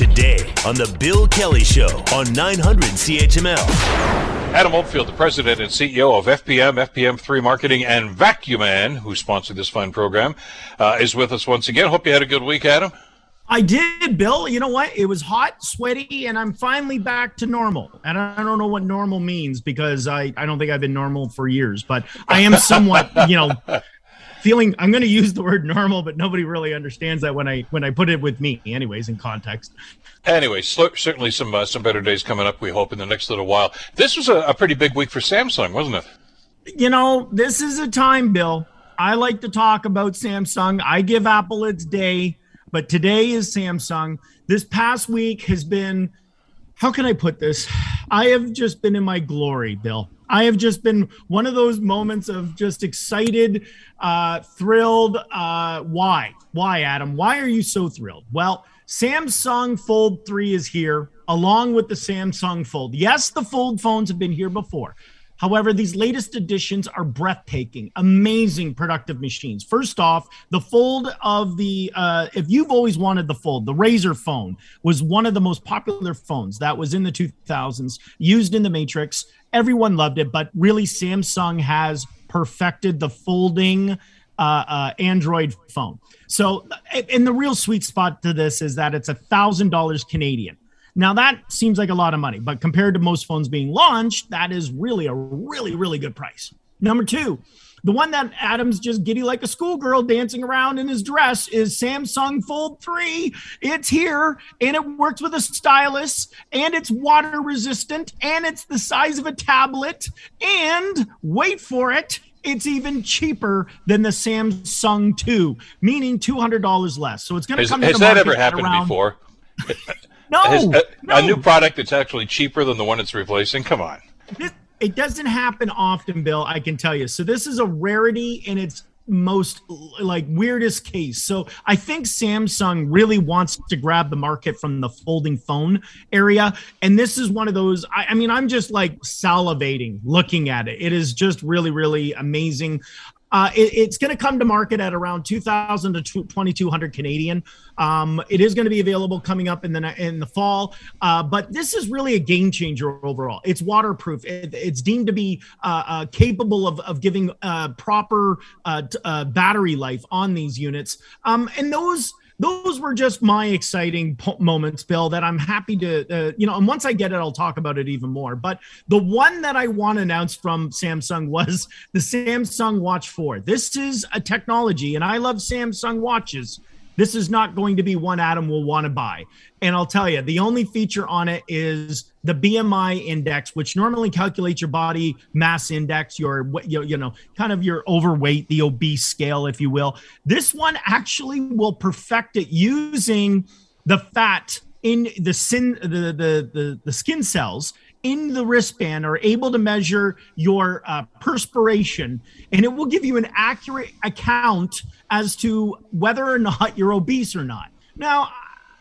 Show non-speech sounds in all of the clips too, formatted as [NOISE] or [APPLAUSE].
today on The Bill Kelly Show on 900 CHML. Adam Oldfield, the president and CEO of FPM, FPM3 Marketing, and Vacuuman, who sponsored this fine program, uh, is with us once again. Hope you had a good week, Adam. I did, Bill. You know what? It was hot, sweaty, and I'm finally back to normal. And I don't know what normal means because I, I don't think I've been normal for years, but I am somewhat, you know, feeling I'm going to use the word normal, but nobody really understands that when I when I put it with me, anyways, in context. Anyway, certainly some uh, some better days coming up. We hope in the next little while. This was a, a pretty big week for Samsung, wasn't it? You know, this is a time, Bill. I like to talk about Samsung. I give Apple its day, but today is Samsung. This past week has been how can I put this? I have just been in my glory, Bill. I have just been one of those moments of just excited, uh, thrilled. Uh, why? Why, Adam? Why are you so thrilled? Well, Samsung Fold 3 is here along with the Samsung Fold. Yes, the Fold phones have been here before. However, these latest editions are breathtaking, amazing productive machines. First off, the fold of the, uh, if you've always wanted the fold, the Razr phone was one of the most popular phones that was in the 2000s, used in the Matrix. Everyone loved it, but really, Samsung has perfected the folding uh, uh, Android phone. So, and the real sweet spot to this is that it's a thousand dollars Canadian. Now that seems like a lot of money, but compared to most phones being launched, that is really a really, really good price. Number two, the one that Adam's just giddy like a schoolgirl dancing around in his dress is Samsung Fold 3. It's here and it works with a stylus and it's water resistant and it's the size of a tablet. And wait for it, it's even cheaper than the Samsung 2, meaning $200 less. So it's going to come Has that ever happened around, before? [LAUGHS] No, a, no, a, new product that's actually cheaper than the one it's replacing. Come on. It doesn't happen often, Bill. I can tell you. So this is a rarity in its most like weirdest case. So I think Samsung really wants to grab the market from the folding phone area, and this is one of those. I, I mean, I'm just like salivating looking at it. It is just really, really amazing. Uh, it, it's going to come to market at around 2,000 to 2,200 Canadian. Um, it is going to be available coming up in the in the fall. Uh, but this is really a game changer overall. It's waterproof. It, it's deemed to be uh, uh capable of, of giving uh, proper uh, battery life on these units. Um, and those those were just my exciting moments, Bill, that I'm happy to, uh, you know, and once I get it, I'll talk about it even more. But the one that I want to announce from Samsung [LAUGHS] was the Samsung Watch 4. This is a technology, and I love Samsung watches this is not going to be one Adam will want to buy. And I'll tell you, the only feature on it is the BMI index, which normally calculates your body mass index, your you know, kind of your overweight, the obese scale, if you will. This one actually will perfect it using the fat in the sin the the the, the skin cells in the wristband are able to measure your uh, perspiration and it will give you an accurate account as to whether or [LAUGHS] not you're obese or not. Now,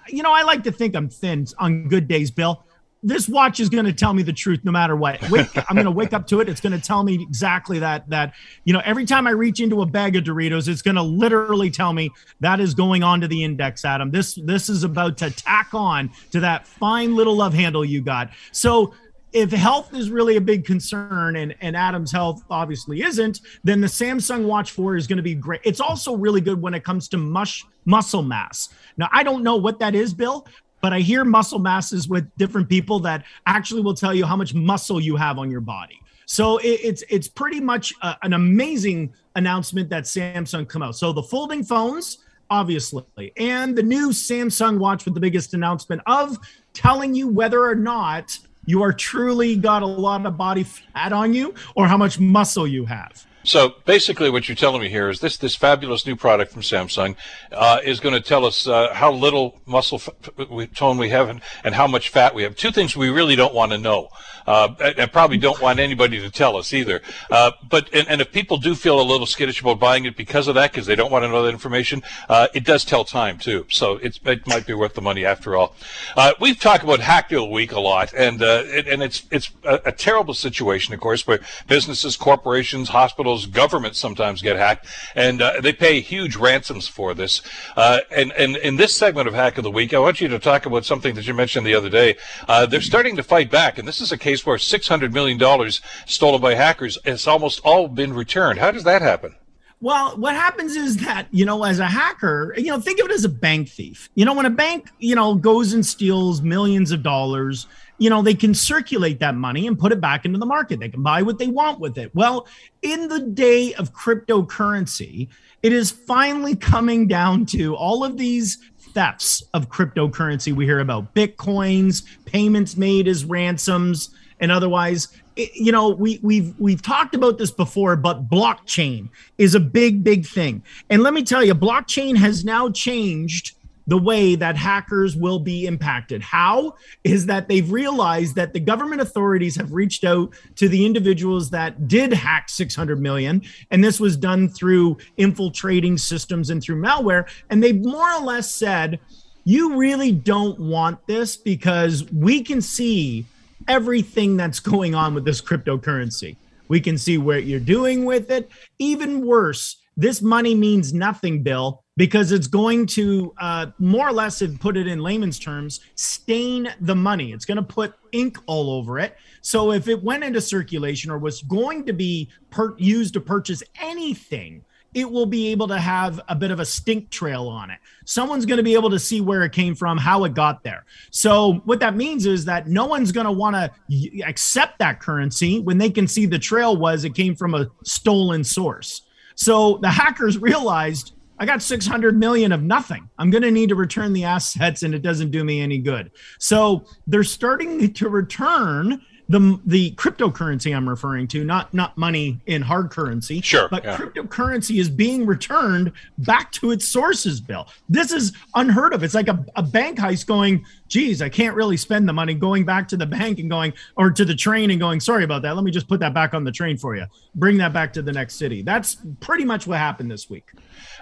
you know, I like to think I'm thin on good days, Bill. This watch is going to tell me the truth no matter what. Wake, I'm going to wake up to it. It's going to tell me exactly that that you know every time I reach into a bag of Doritos, it's going to literally tell me that is going on to the index, Adam. This this is about to tack on to that fine little love handle you got. So if health is really a big concern and, and Adam's health obviously isn't, then the Samsung Watch 4 is going to be great. It's also really good when it comes to mush muscle mass. Now, I don't know what that is, Bill, but I hear muscle masses with different people that actually will tell you how much muscle you have on your body. So it, it's it's pretty much a, an amazing announcement that Samsung come out. So the folding phones, obviously, and the new Samsung watch with the biggest announcement of telling you whether or not you are truly got a lot of body fat on you or how much muscle you have. So basically, what you're telling me here is this: this fabulous new product from Samsung uh, is going to tell us uh, how little muscle f- tone we have and, and, how much fat we have. Two things we really don't want to know, uh, and, probably don't want anybody to tell us either. Uh, but and, and, if people do feel a little skittish about buying it because of that, because they don't want to know that information, uh, it does tell time too. So it might be worth the money after all. Uh, we've talked about Hack of the Week a lot, and and it's it's a, a terrible situation, of course, where businesses, corporations, hospitals hospitals, governments sometimes get hacked, and uh, they pay huge ransoms for this. Uh, and, and in this segment of Hack of the Week, I want you to talk about something that you mentioned the other day. Uh, they're starting to fight back, and this is a case where $600 million stolen by hackers has almost all been returned. How does that happen? Well, what happens is that, you know, as a hacker, you know, think of it as a bank thief. You know, when a bank, you know, goes and steals millions of dollars, you know, they can circulate that money and put it back into the market. They can buy what they want with it. Well, in the day of cryptocurrency, it is finally coming down to all of these thefts of cryptocurrency we hear about bitcoins, payments made as ransoms, and otherwise you know we we've we've talked about this before but blockchain is a big big thing and let me tell you blockchain has now changed the way that hackers will be impacted how is that they've realized that the government authorities have reached out to the individuals that did hack 600 million and this was done through infiltrating systems and through malware and they more or less said you really don't want this because we can see everything that's going on with this cryptocurrency. We can see what you're doing with it. Even worse, this money means nothing, Bill, because it's going to uh, more or less, if put it in layman's terms, stain the money. It's going to put ink all over it. So if it went into circulation or was going to be per- used to purchase anything, it will be able to have a bit of a stink trail on it. Someone's going to be able to see where it came from, how it got there. So, what that means is that no one's going to want to accept that currency when they can see the trail was it came from a stolen source. So, the hackers [LAUGHS] realized I got 600 million of nothing. I'm going to need to return the assets and it doesn't do me any good. So, they're starting to return the the cryptocurrency I'm referring to, not not money in hard currency. Sure. But yeah. cryptocurrency is being returned back to its sources, Bill. This is unheard of. It's like a, a bank heist going, geez, I can't really spend the money going back to the bank and going or to the train and going, sorry about that. Let me just put that back on the train for you. Bring that back to the next city. That's pretty much what happened this week.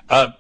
Uh,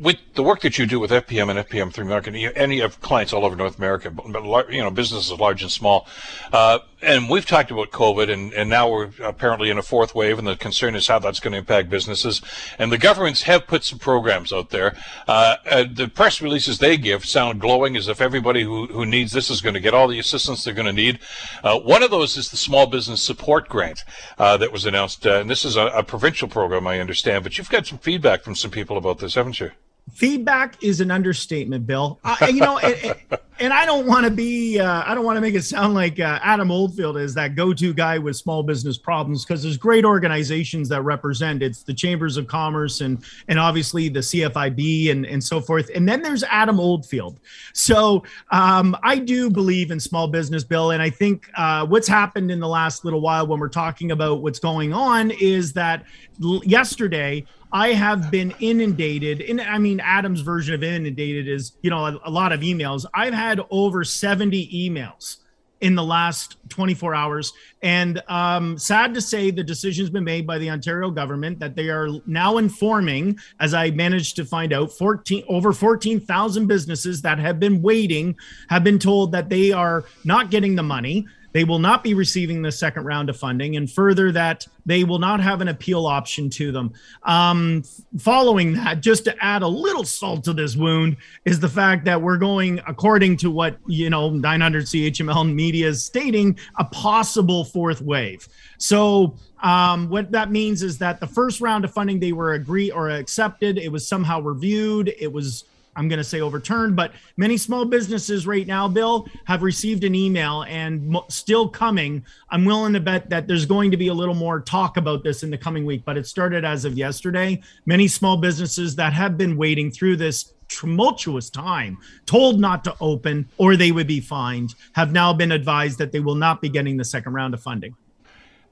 with the work that you do with FPM and FPM3 marketing, any of clients all over North America, but you know businesses large and small, uh, and we've talked about COVID, and, and now we're apparently in a fourth wave, and the concern is how that's going to impact businesses. And the governments have put some programs out there. Uh, uh, the press releases they give sound glowing, as if everybody who, who needs this is going to get all the assistance they're going to need. Uh, one of those is the Small Business Support Grant uh, that was announced, uh, and this is a, a provincial program, I understand. But you've got some feedback from some people about this, haven't you? feedback is an understatement bill I, you know and, and, i don't want to be uh, i don't want to make it sound like uh, adam oldfield is that go-to guy with small business problems because there's great organizations that represent it's the chambers of commerce and and obviously the cfib and and so forth and then there's adam oldfield so um, i do believe in small business bill and i think uh, what's happened in the last little while when we're talking about what's going on is that l- yesterday I have been inundated. And I mean, Adam's version of inundated is, you know, a, a, lot of emails. I've had over 70 emails in the last 24 hours. And um, sad to say, the decision's been made by the Ontario government that they are now informing, as I managed to find out, 14 over 14,000 businesses that have been waiting have been told that they are not getting the money. They will not be receiving the second round of funding, and further, that they will not have an appeal option to them. Um, following that, just to add a little salt to this wound, is the fact that we're going, according to what you know, 900 CHML media is stating, a possible fourth wave. So um, what that means is that the first round of funding they were agreed or accepted. It was somehow reviewed. It was I'm going to say overturned, but many small businesses right now, Bill, have received an email and mo- still coming. I'm willing to bet that there's going to be a little more talk about this in the coming week, but it started as of yesterday. Many small businesses that have been waiting through this tumultuous time, told not to open or they would be fined, have now been advised that they will not be getting the second round of funding.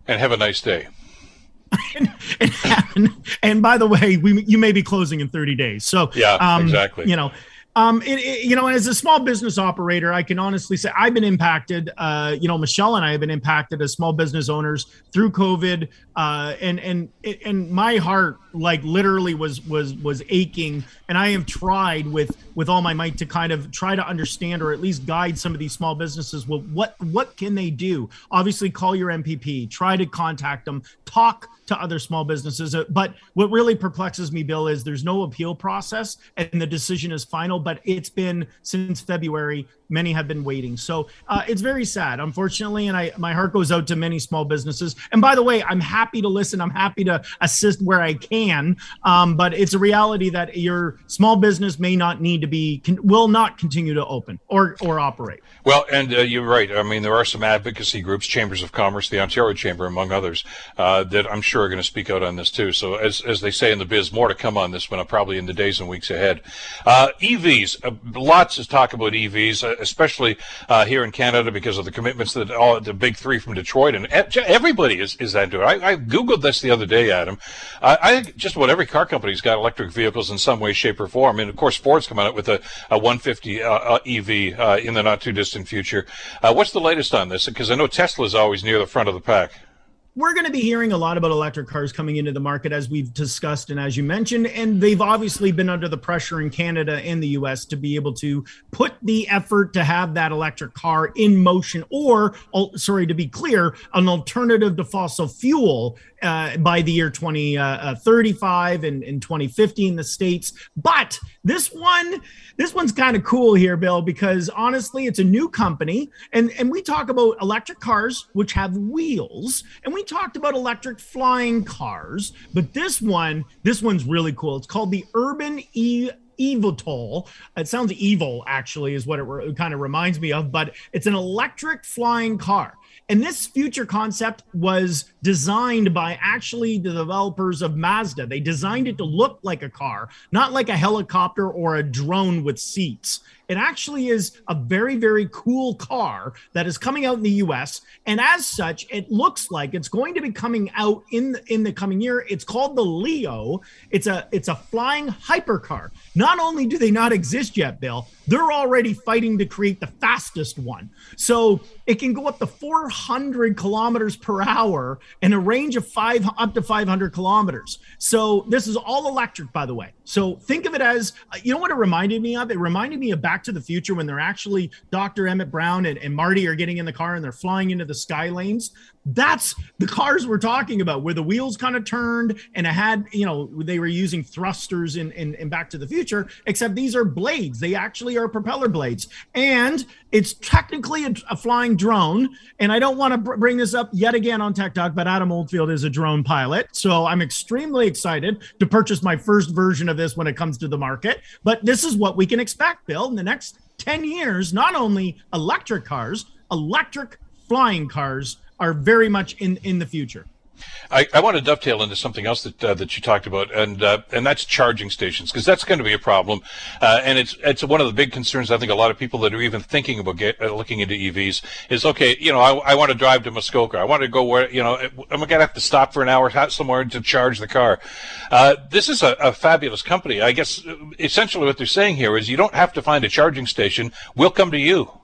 And have a nice day. [LAUGHS] and, and, by the way, we you may be closing in 30 days. So yeah, um, exactly. You know, Um, it, it, you know, as a small business operator, I can honestly say I've been impacted. Uh, you know, Michelle and I have been impacted as small business owners through COVID, uh, and and and my heart, like literally, was was was aching. And I have tried with with all my might to kind of try to understand or at least guide some of these small businesses. Well, what what can they do? Obviously, call your MPP, try to contact them, talk to other small businesses. Uh, but what really perplexes me, Bill, is there's no appeal process and the decision is final. But it's been since February. Many have been waiting, so uh, it's very sad, unfortunately. And I, my heart goes out to many small businesses. And by the way, I'm happy to listen. I'm happy to assist where I can. Um, but it's a reality that your small business may not need to be, can, will not continue to open or or operate. Well, and uh, you're right. I mean, there are some advocacy groups, chambers of commerce, the Ontario Chamber, among others, uh, that I'm sure are going to speak out on this too. So, as, as they say in the biz, more to come on this one, uh, probably in the days and weeks ahead. Uh, EVs, uh, lots of talk about EVs, uh, especially here in Canada because of the commitments that all the big three from Detroit and everybody is, is into it. I, I Googled this the other day, Adam. I think just about every car company's got electric vehicles in some way, shape, or form. And of course, Ford's coming out with a, a 150 EV in the not too distant future. Uh, what's the latest on this? Because I know Tesla is always near the front of the pack we're going to be hearing a lot about electric cars coming into the market as we've discussed and as you mentioned and they've obviously been under the pressure in Canada and the US to be able to put the effort to have that electric car in motion or sorry to be clear an alternative to fossil fuel uh, by the year 2035 uh, uh and in 2050 in the states. But this one this one's kind of cool here bill because honestly it's a new company and and we talk about electric cars which have wheels and we talked about electric flying cars, but this one, this one's really cool. It's called the Urban E eVTOL. It sounds evil, actually, is what it, re- kind of reminds me of, but it's an electric flying car. And this future concept was designed by actually the developers of Mazda. They designed it to look like a car, not like a helicopter or a drone with seats. It actually is a very, very cool car that is coming out in the US. And as such, it looks like it's going to be coming out in the, in the coming year. It's called the Leo. It's a it's a flying hypercar. Not only do they not exist yet, Bill, they're already fighting to create the fastest one. So it can go up to 400 kilometers per hour and a range of five up to 500 kilometers. So this is all electric, by the way. So think of it as uh, you know what it reminded me of. It reminded me of Back to the Future when they're actually Dr. Emmett Brown and, and Marty are getting in the car and they're flying into the sky lanes. That's the cars we're talking about where the wheels kind of turned and it had you know they were using thrusters in, in, in back to the future except these are blades. They actually are propeller blades. And it's technically a, a flying drone. And i don't want to br- bring this up yet again on tech talk but adam oldfield is a drone pilot. So i'm extremely excited to purchase my first version of this when it comes to the market. But this is what we can expect bill. In the next 10 years not only electric cars electric flying cars are very much in in the future. I, I want to dovetail into something else that uh, that you talked about, and uh, and that's charging stations, because that's going to be a problem, uh, and it's it's one of the big concerns. I think a lot of people that are even thinking about get, uh, looking into EVs is okay. You know, I, I want to drive to Muskoka. I want to go where you know I'm going to have to stop for an hour somewhere to charge the car. Uh, this is a, a fabulous company. I guess uh, essentially what they're saying here is you don't have to find a charging station. We'll come to you.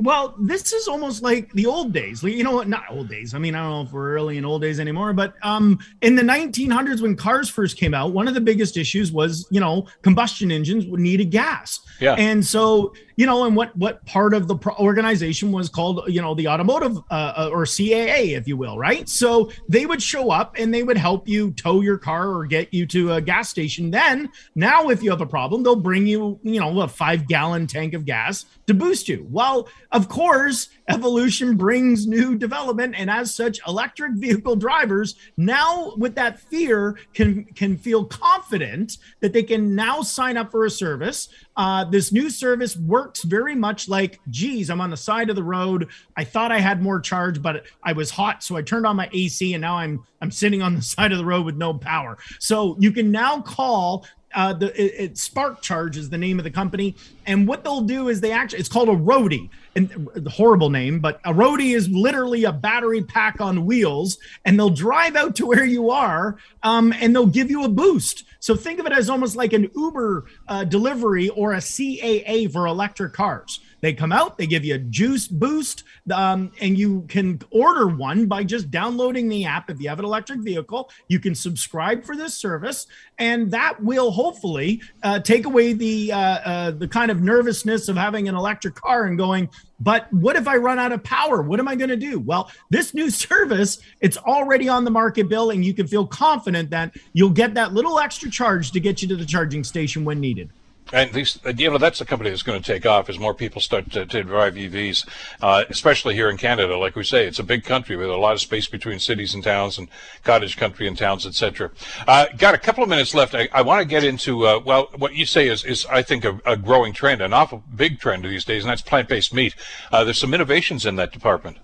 Well, this is almost like the old days. You know what? Not old days. I mean, I don't know if we're really in old days anymore, but um, in the 1900s, when cars first came out, one of the biggest issues was, you know, combustion engines needed gas. Yeah. And so you know, and what what part of the organization was called, you know, the automotive uh, uh or CAA, if you will, right? So they would show up and they would help you tow your car or get you to a gas station. Then now, if you have a problem, they'll bring you, you know, a five gallon tank of gas to boost you. Well, of course, evolution brings new development, and as such, electric vehicle drivers now, with that fear, can can feel confident that they can now sign up for a service. Uh, this new service works very much like, geez, I'm on the side of the road. I thought I had more charge, but I was hot, so I turned on my AC, and now I'm I'm sitting on the [LAUGHS] side of the road with no power. So you can now call uh, the it, it, Spark Charge is the name of the company, and what they'll do is they actually it's called a Roadie, and the horrible name, but a Roadie is literally a battery pack on wheels, and they'll drive out to where you are, um, and they'll give you a boost. So think of it as almost like an Uber uh, delivery or a CAA for electric cars. They come out, they give you a juice boost, um, and you can order one by just downloading the app. If you have an electric vehicle, you can subscribe for this service, and that will hopefully uh, take away the uh, uh, the kind of nervousness of having an electric car and going. But what if I run out of power? What am I going to do? Well, this new [LAUGHS] service, it's already on the market, Bill, and you can feel confident that you'll get that little extra charge to get you to the charging station when needed. And these, you know, that's a company that's going to take off as more people start to, to drive EVs, uh, especially here in Canada. Like we say, it's a big country with a lot of space between cities and towns and cottage country and towns, etc. Uh, got a couple of minutes left. I, I want to get into, uh, well, what you say is, is I think, a, a, growing trend, an awful big trend these days, and that's plant-based meat. Uh, there's some innovations in that department.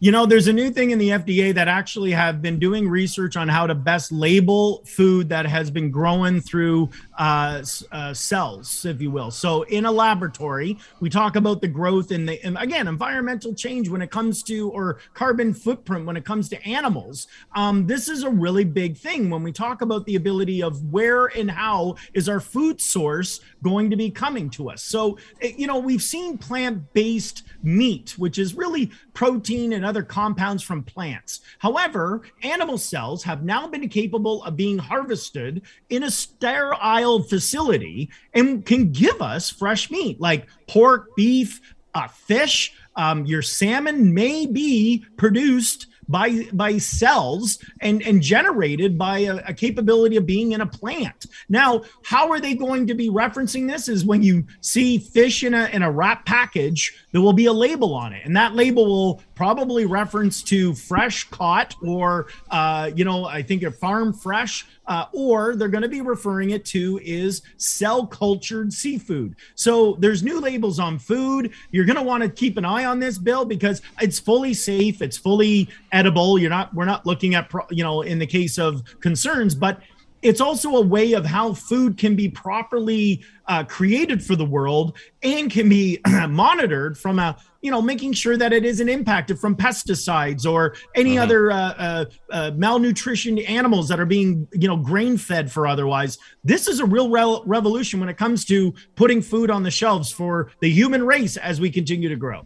You know, there's a new thing in the FDA that actually have been doing research on how to best label food that has been grown through uh, uh, cells, if you will. So, in a laboratory, we talk about the growth in the, and again, environmental change when it comes to, or carbon footprint when it comes to animals. Um, this is a really big thing when we talk about the ability of where and how is our food source going to be coming to us. So, eh, you know, we've seen plant based meat, which is really protein and other compounds from plants. However, animal cells have now been capable of being harvested in a sterile facility and can give us fresh meat like pork, beef, uh, fish. Um, your salmon may be produced by by cells and and generated by a, a, capability of being in a plant. Now, how are they going to be referencing this? Is when you see fish in a in a wrap package, there will be a label on it, and that label will probably reference to fresh caught or uh, you know I think a farm fresh uh, or they're going to be referring it to is cell cultured seafood. So there's new labels on food. You're going to want to keep an eye on this bill because it's fully safe. It's fully edible. You're not. We're not looking at you know in the case of concerns, but it's also a way of how food can be properly uh, created for the world and can be [CLEARS THROAT] monitored from a you know making sure that it isn't impacted from pesticides or any mm-hmm. other uh, uh, uh, malnutrition animals that are being you know grain fed for otherwise this is a real re- revolution when it comes to putting food on the shelves for the human race as we continue to grow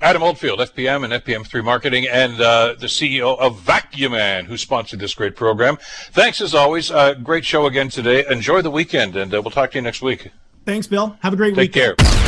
Adam Oldfield, FPM and FPM3 Marketing, and uh, the CEO of Vacuuman, who sponsored this great program. Thanks as always. Uh, great show again today. Enjoy the weekend, and uh, we'll talk to you next week. Thanks, Bill. Have a great week. Take weekend. care.